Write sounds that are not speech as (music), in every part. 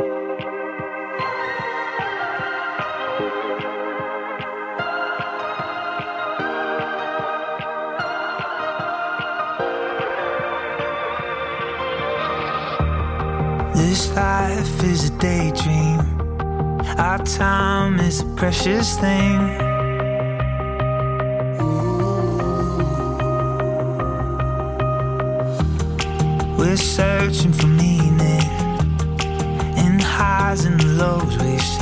This life is a daydream. Our time is a precious thing. We're searching for meaning highs and the lows we've seen.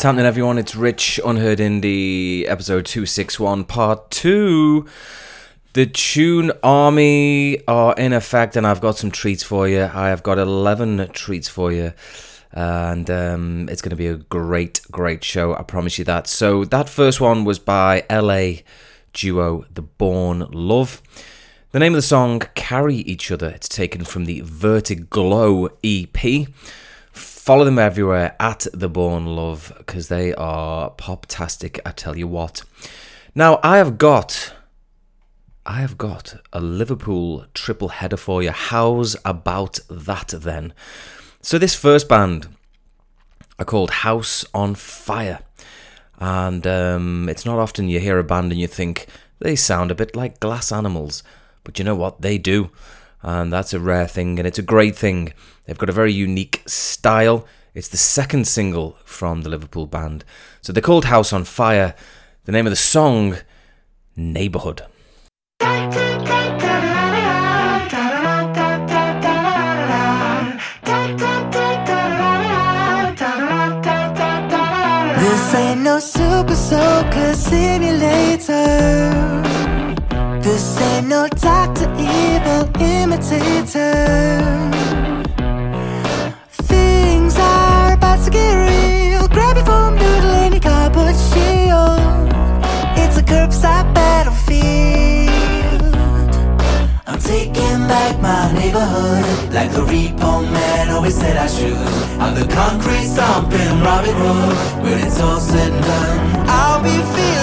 What's happening, everyone? It's Rich, Unheard Indie, episode 261, part 2. The Tune Army are in effect, and I've got some treats for you. I have got 11 treats for you, and um, it's going to be a great, great show. I promise you that. So, that first one was by LA duo The Born Love. The name of the song, Carry Each Other, it's taken from the Vertiglow EP. Follow them everywhere at The Born Love because they are pop-tastic, I tell you what. Now, I have got. I have got a Liverpool triple header for you. How's about that then? So, this first band are called House on Fire. And um, it's not often you hear a band and you think they sound a bit like glass animals. But you know what? They do. And that's a rare thing, and it's a great thing. They've got a very unique style. It's the second single from the Liverpool band. So they're called House on Fire. The name of the song, Neighbourhood. This ain't no super soaker simulator. This ain't no Dr. Evil imitator. Things are about to get real. Grab your foam noodle and your cardboard shield. It's a curbside battlefield. I'm taking back my neighborhood like the repo man always said I should. I'm the concrete stomping Robin Hood. When it's all said and done, I'll be feeling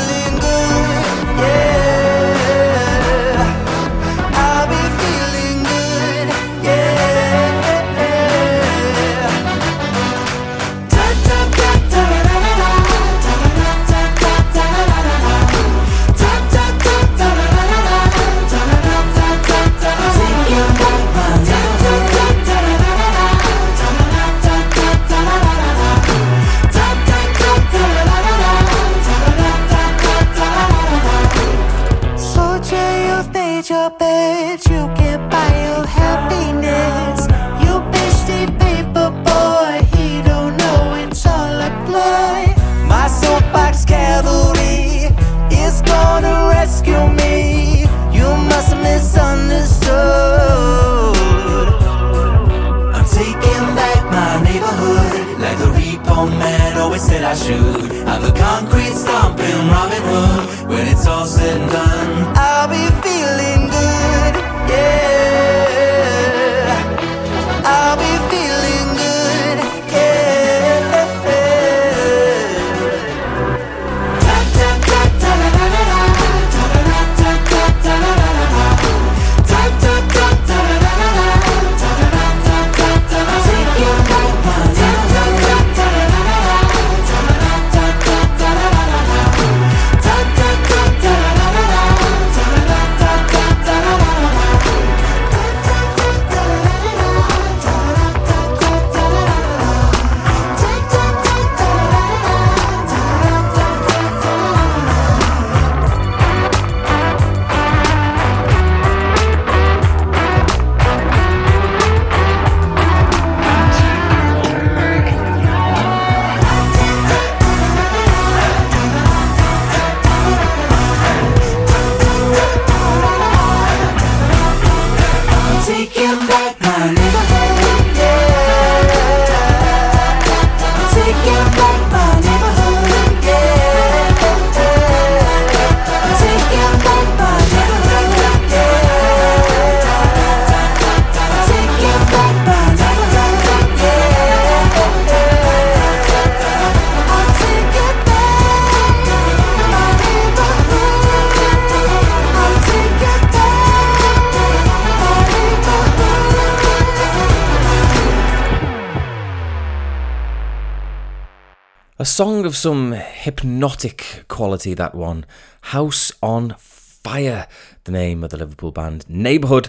song of some hypnotic quality, that one. House on Fire, the name of the Liverpool band. Neighbourhood,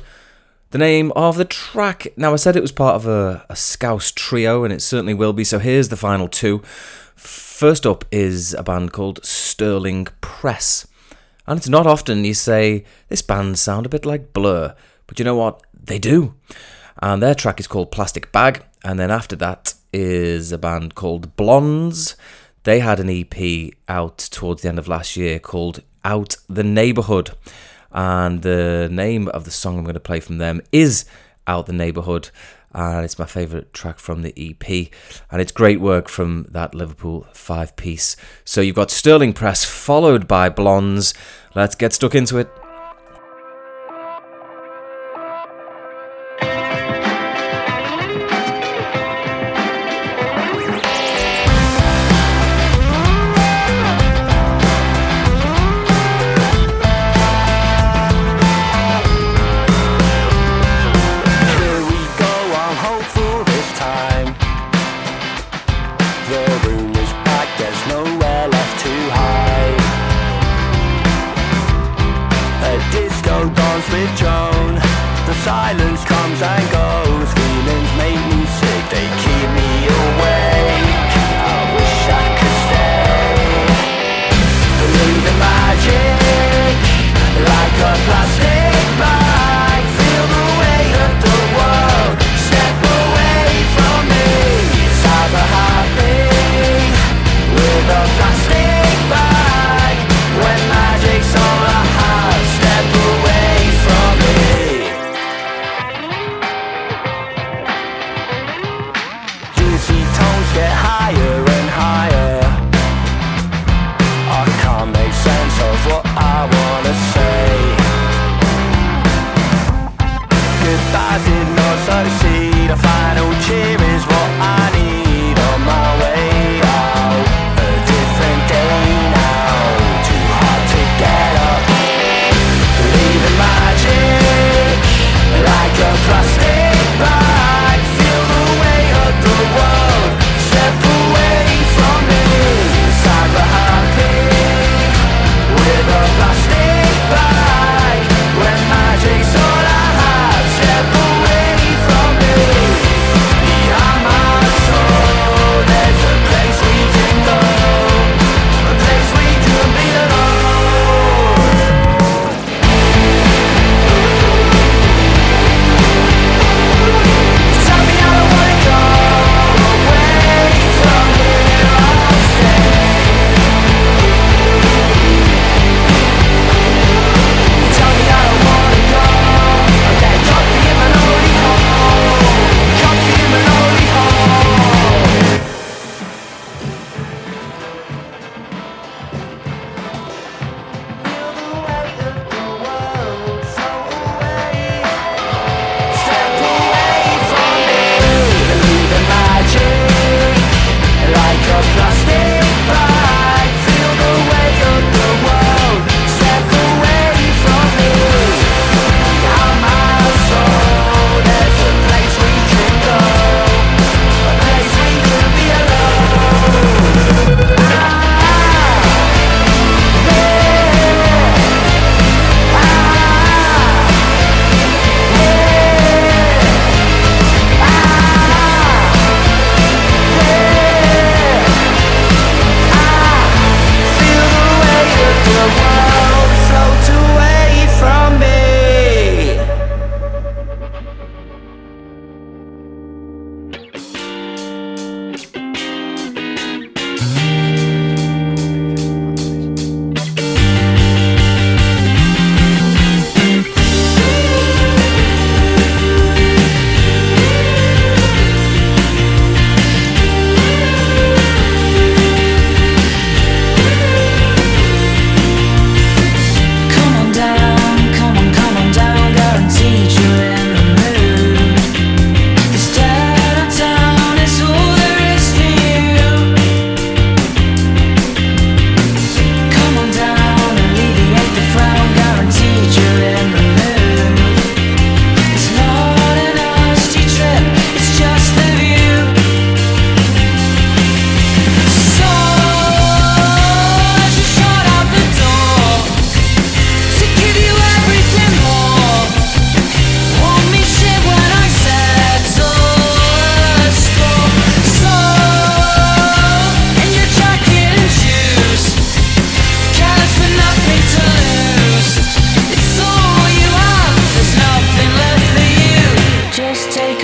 the name of the track. Now, I said it was part of a, a Scouse trio, and it certainly will be, so here's the final two. First up is a band called Sterling Press. And it's not often you say, this band sound a bit like Blur, but you know what? They do. And their track is called Plastic Bag, and then after that is a band called Blondes. They had an EP out towards the end of last year called Out the Neighborhood. And the name of the song I'm going to play from them is Out the Neighborhood. And it's my favourite track from the EP. And it's great work from that Liverpool five piece. So you've got Sterling Press followed by Blondes. Let's get stuck into it.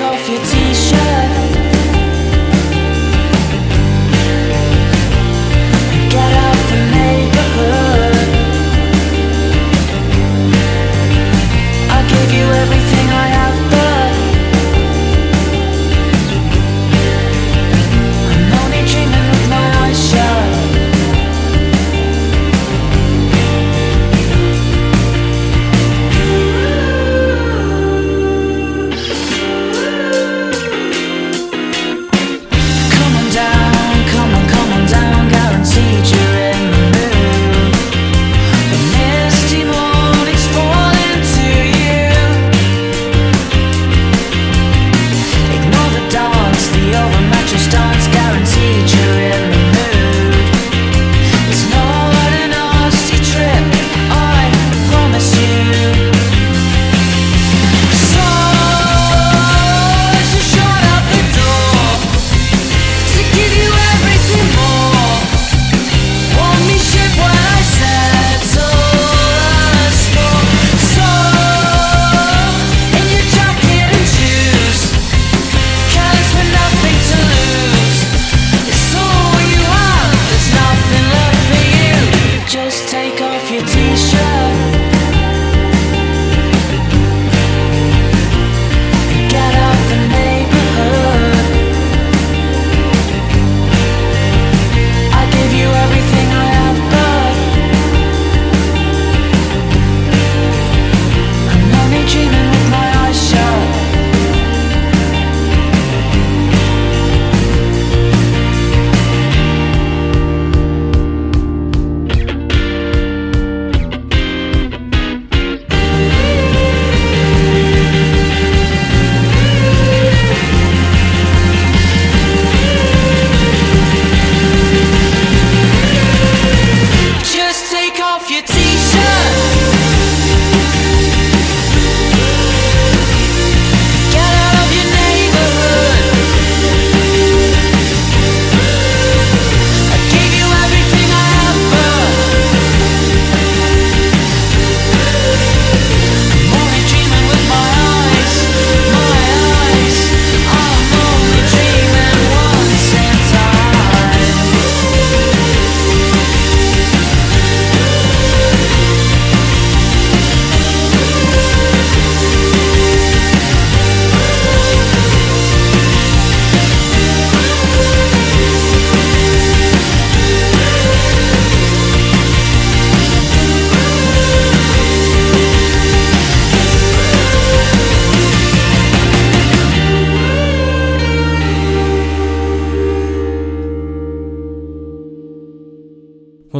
off your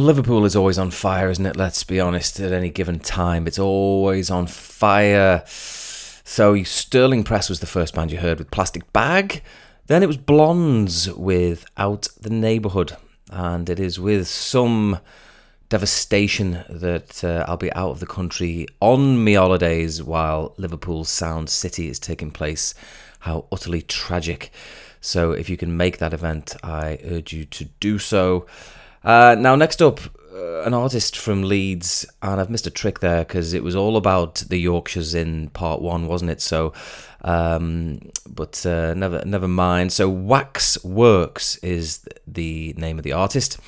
Liverpool is always on fire, isn't it? Let's be honest, at any given time, it's always on fire. So, Sterling Press was the first band you heard with Plastic Bag. Then it was Blondes with Out the Neighbourhood. And it is with some devastation that uh, I'll be out of the country on me holidays while Liverpool's Sound City is taking place. How utterly tragic. So, if you can make that event, I urge you to do so. Uh, now, next up, uh, an artist from Leeds, and I've missed a trick there because it was all about the Yorkshires in part one, wasn't it? So, um, but uh, never, never mind. So, Wax Works is the name of the artist,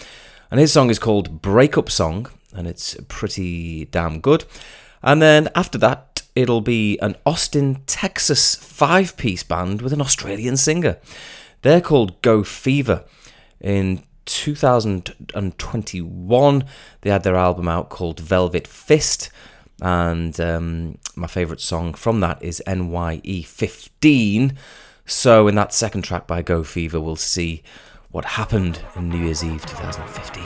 and his song is called Breakup Song, and it's pretty damn good. And then after that, it'll be an Austin, Texas five piece band with an Australian singer. They're called Go Fever. In 2021, they had their album out called Velvet Fist. And um, my favourite song from that is NYE 15. So, in that second track by Go Fever, we'll see what happened in New Year's Eve 2015.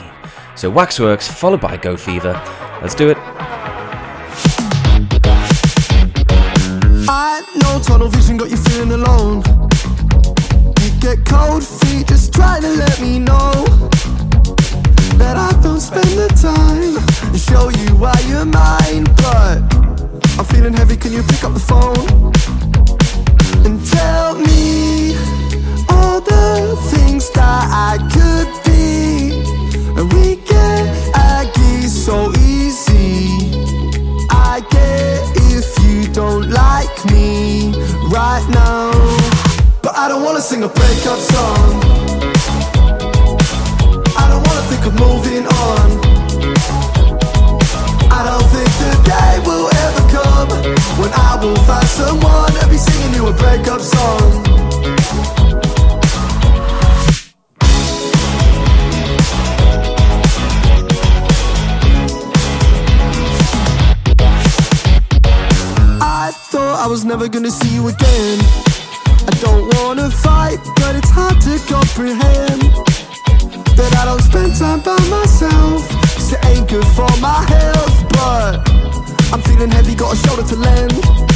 So, Waxworks followed by Go Fever. Let's do it. I know tunnel vision got you feeling alone. Get cold feet just trying to let me know that I don't spend the time and show you why you're mine. But I'm feeling heavy, can you pick up the phone and tell me all the things that I could be? And we get aggy so easy. I get if you don't like me right now. Sing a breakup song. I don't wanna think of moving on. I don't think the day will ever come when I will find someone and be singing you a breakup song. I thought I was never gonna see you again. Don't wanna fight, but it's hard to comprehend that I don't spend time by myself. 'cause it ain't good for my health, but I'm feeling heavy, got a shoulder to lend.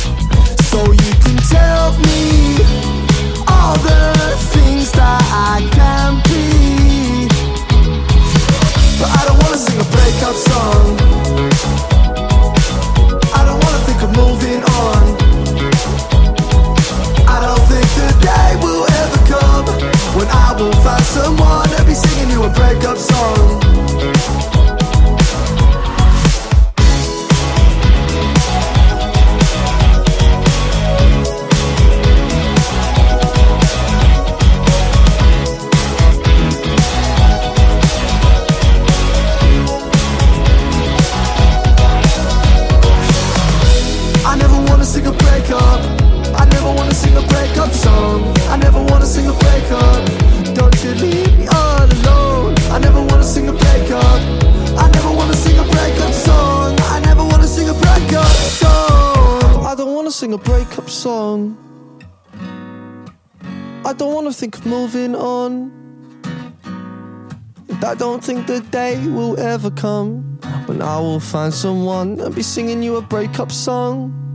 The day will ever come when I will find someone and be singing you a breakup song.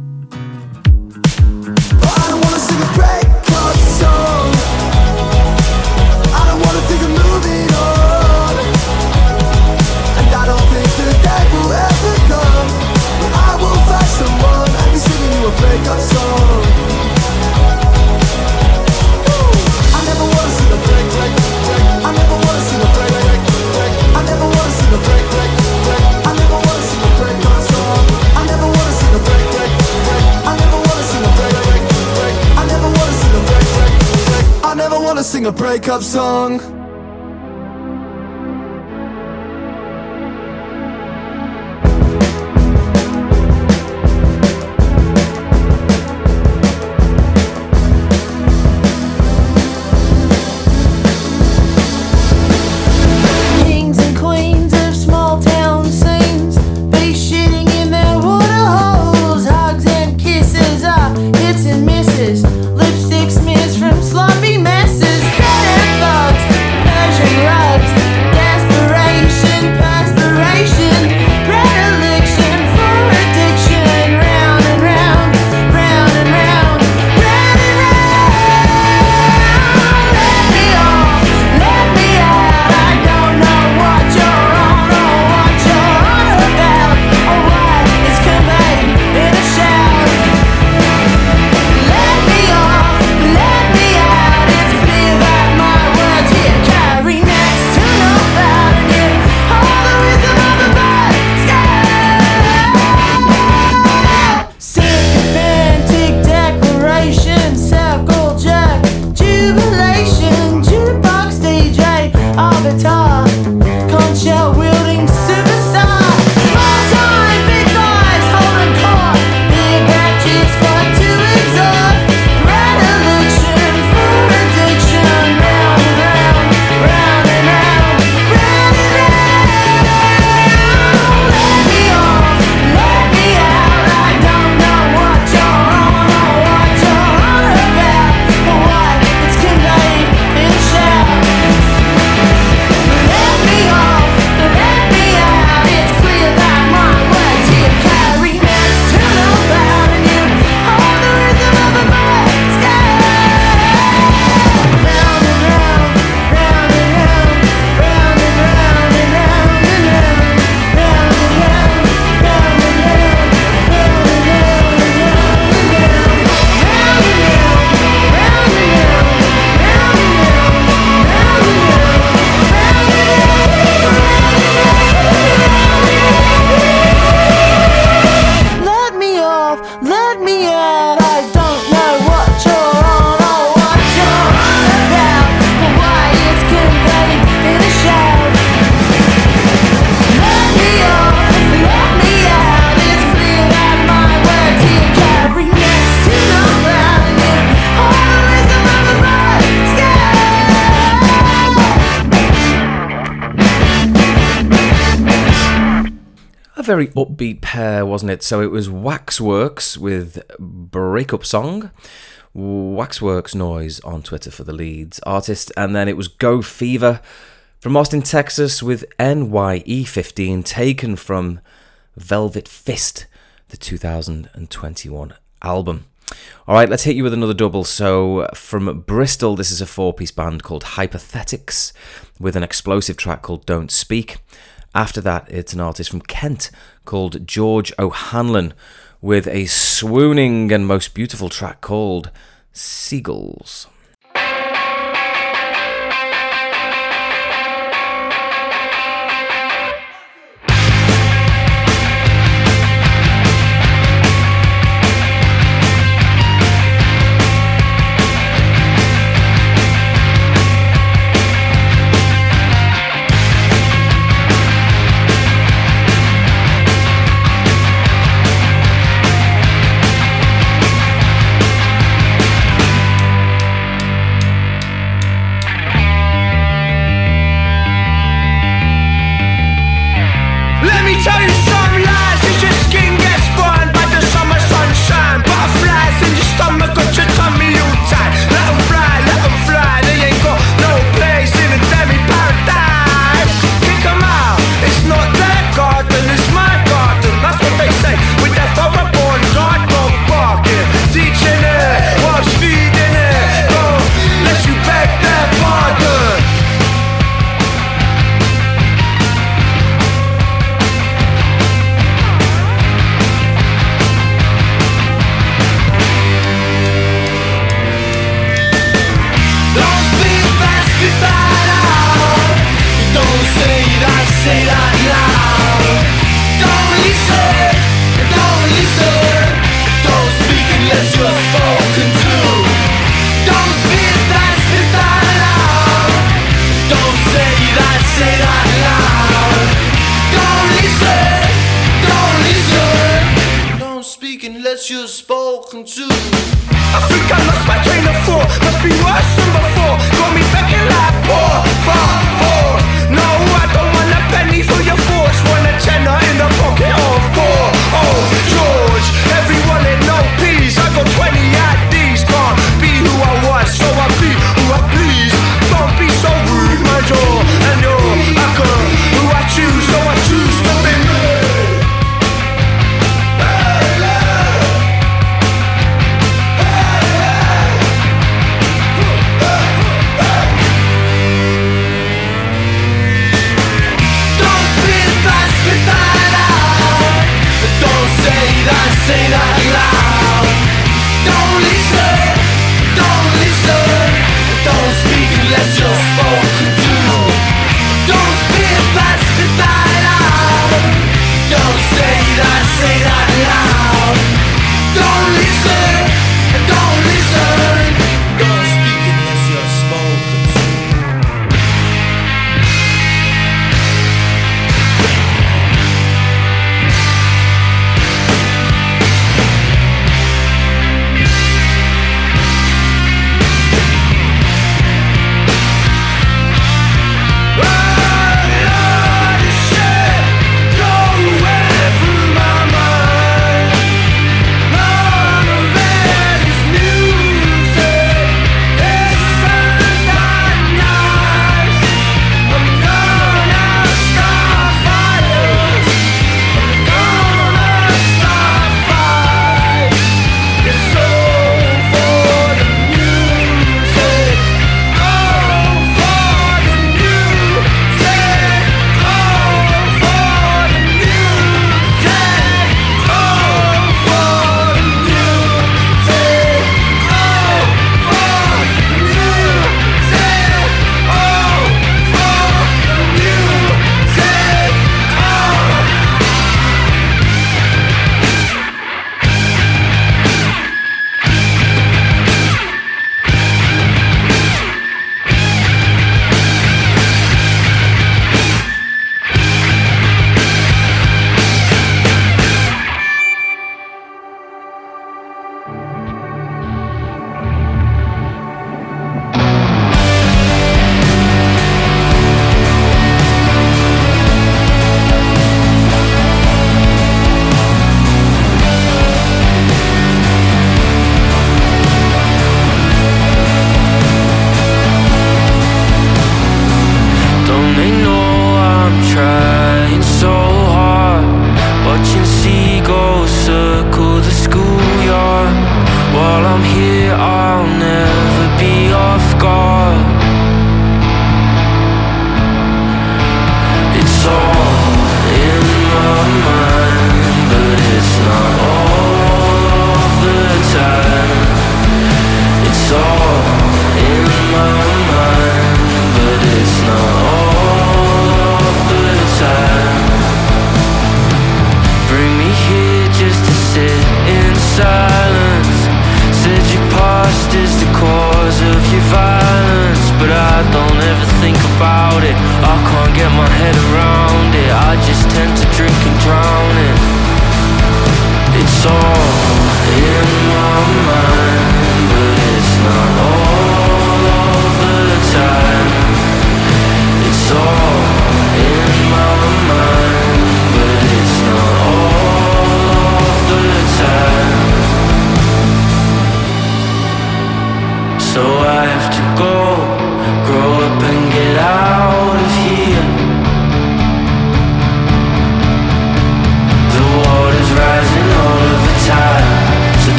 A breakup song. very upbeat pair, wasn't it? So it was Waxworks with Breakup Song, Waxworks Noise on Twitter for the Leeds artist, and then it was Go Fever from Austin, Texas with NYE15, taken from Velvet Fist, the 2021 album. All right, let's hit you with another double. So, from Bristol, this is a four piece band called Hypothetics with an explosive track called Don't Speak. After that, it's an artist from Kent called George O'Hanlon with a swooning and most beautiful track called Seagulls. you've spoken to. I think I lost my train of thought, must be worse than before.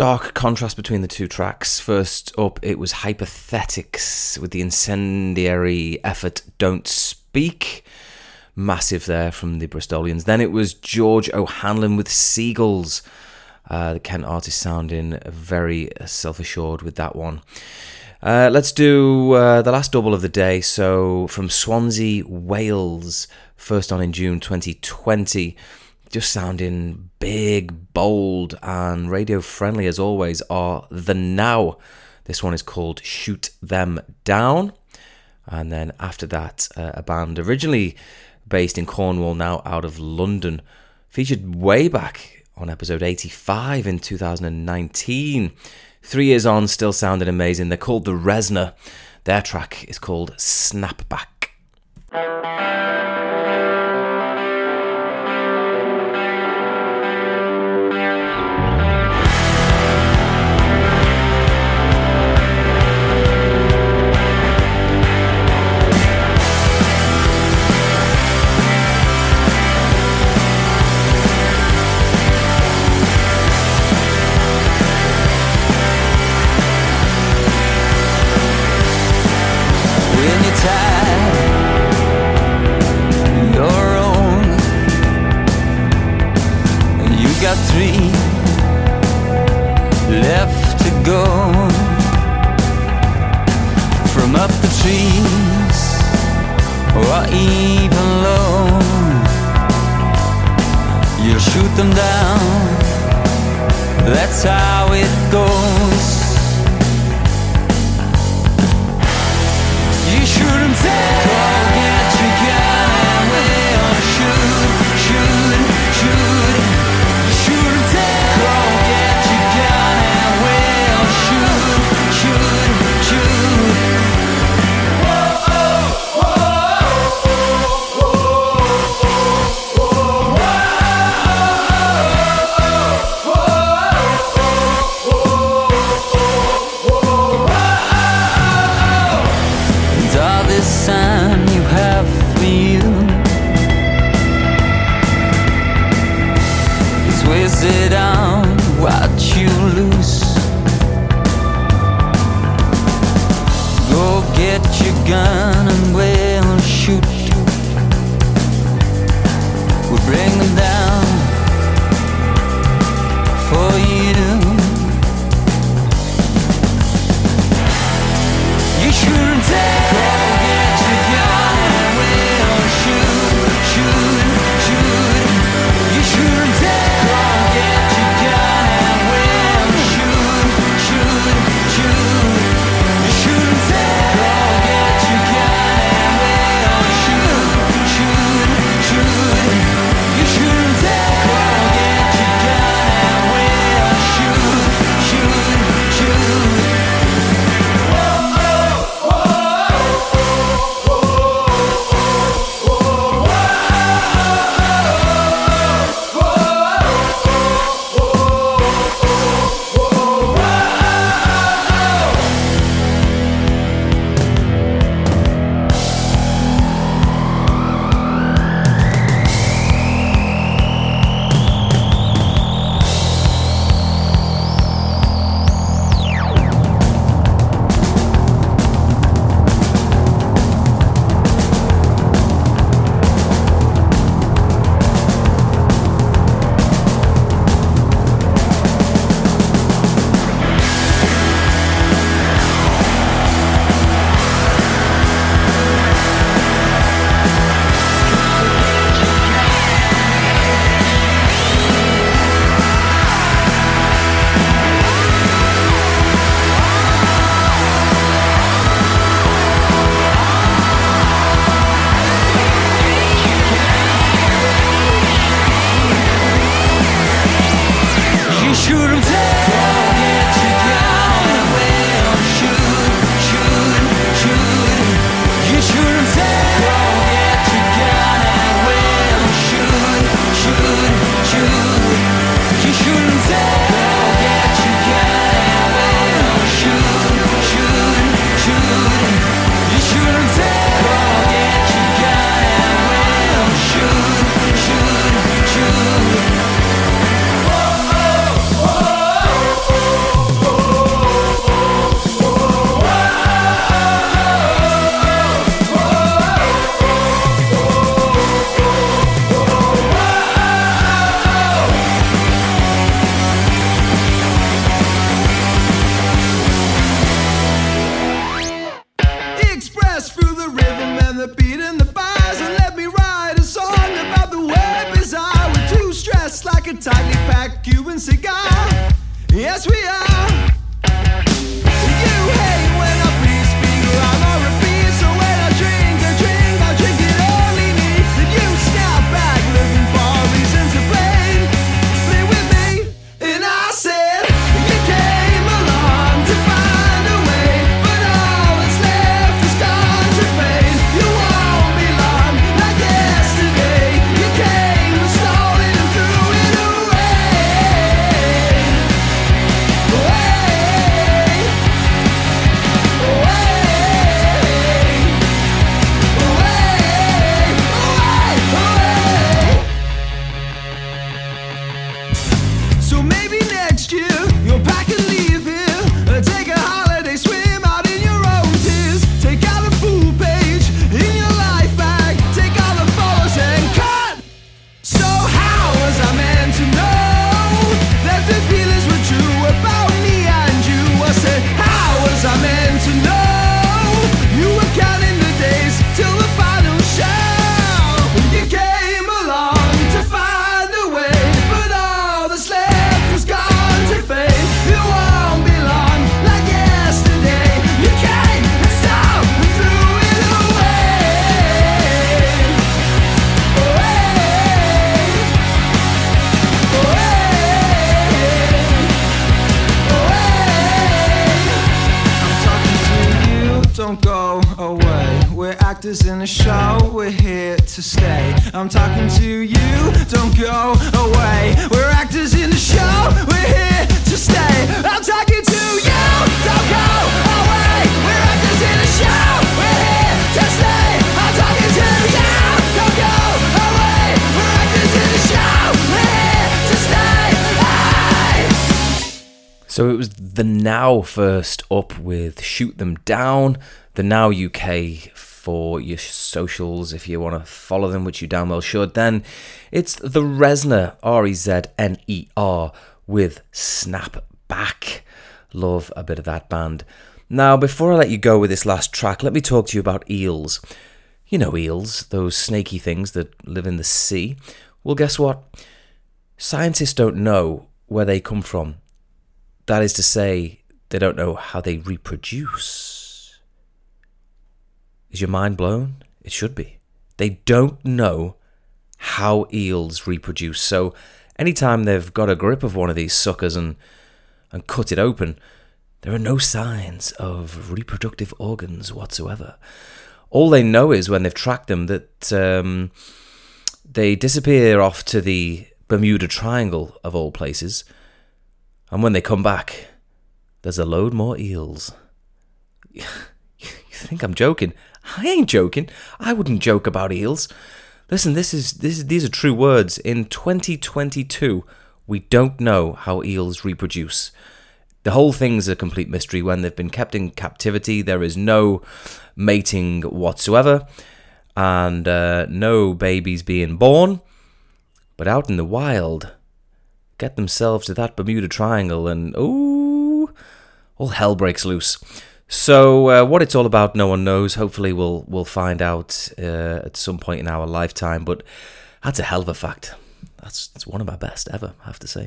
Stark contrast between the two tracks. First up, it was Hypothetics with the incendiary effort Don't Speak. Massive there from the Bristolians. Then it was George O'Hanlon with Seagulls. Uh, the Kent artist sounding very self assured with that one. Uh, let's do uh, the last double of the day. So from Swansea, Wales, first on in June 2020 just sounding big, bold, and radio friendly as always are The Now. This one is called Shoot Them Down. And then after that, uh, a band originally based in Cornwall, now out of London, featured way back on episode 85 in 2019. Three years on, still sounding amazing. They're called The Rezner. Their track is called Snapback. actors in a show, we're here to stay. I'm talking to you, don't go away. We're actors in show, we're here to stay. I'm talking to you, don't go away. We're actors in show, we're here to stay. I'm talking to you, don't go away. We're actors in show, we're here to stay. So it was the Now first up with Shoot Them Down, the Now UK for your socials if you want to follow them, which you damn well should. Then it's the Rezner, R E Z N E R, with Snap Back. Love a bit of that band. Now, before I let you go with this last track, let me talk to you about eels. You know eels, those snaky things that live in the sea. Well, guess what? Scientists don't know where they come from. That is to say, they don't know how they reproduce. Is your mind blown? It should be. They don't know how eels reproduce. So, anytime they've got a grip of one of these suckers and, and cut it open, there are no signs of reproductive organs whatsoever. All they know is when they've tracked them that um, they disappear off to the Bermuda Triangle, of all places. And when they come back, there's a load more eels. (laughs) You think I'm joking? I ain't joking. I wouldn't joke about eels. Listen, this is this is, these are true words. In 2022, we don't know how eels reproduce. The whole thing's a complete mystery. When they've been kept in captivity, there is no mating whatsoever, and uh, no babies being born. But out in the wild, get themselves to that Bermuda Triangle, and ooh, all hell breaks loose. So, uh, what it's all about, no one knows. Hopefully, we'll we'll find out uh, at some point in our lifetime. But that's a hell of a fact. That's, that's one of my best ever, I have to say.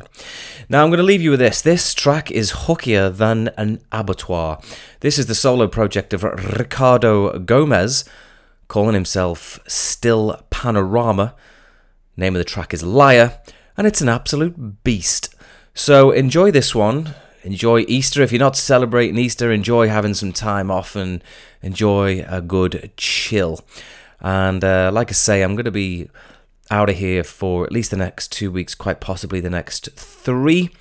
Now, I'm going to leave you with this. This track is hookier than an abattoir. This is the solo project of Ricardo Gomez, calling himself Still Panorama. Name of the track is Liar, and it's an absolute beast. So enjoy this one. Enjoy Easter. If you're not celebrating Easter, enjoy having some time off and enjoy a good chill. And uh, like I say, I'm going to be out of here for at least the next two weeks, quite possibly the next three.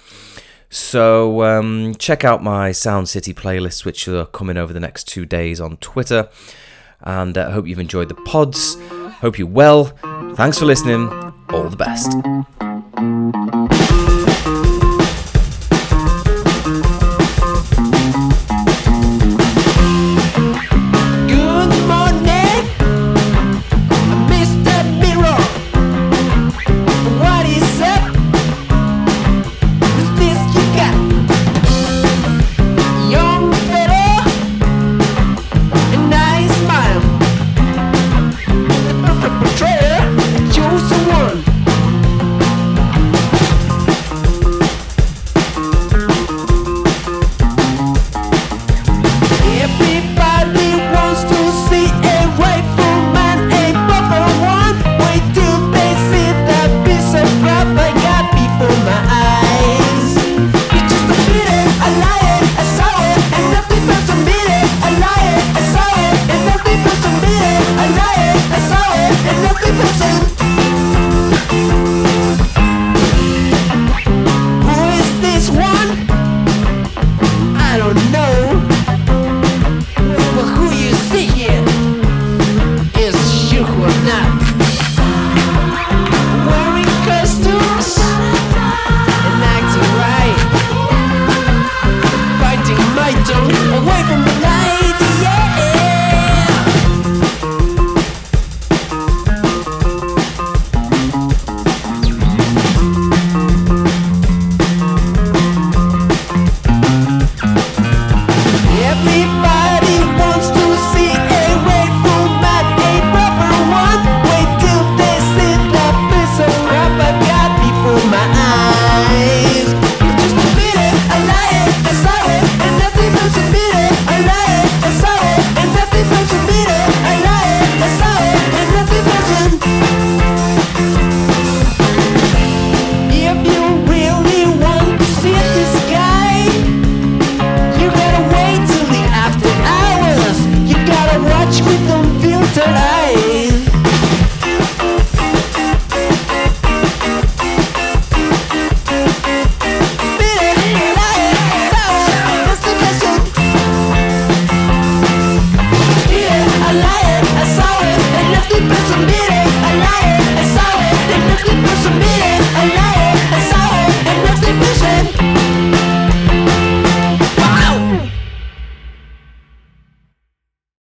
So um, check out my Sound City playlists, which are coming over the next two days on Twitter. And I uh, hope you've enjoyed the pods. Hope you're well. Thanks for listening. All the best.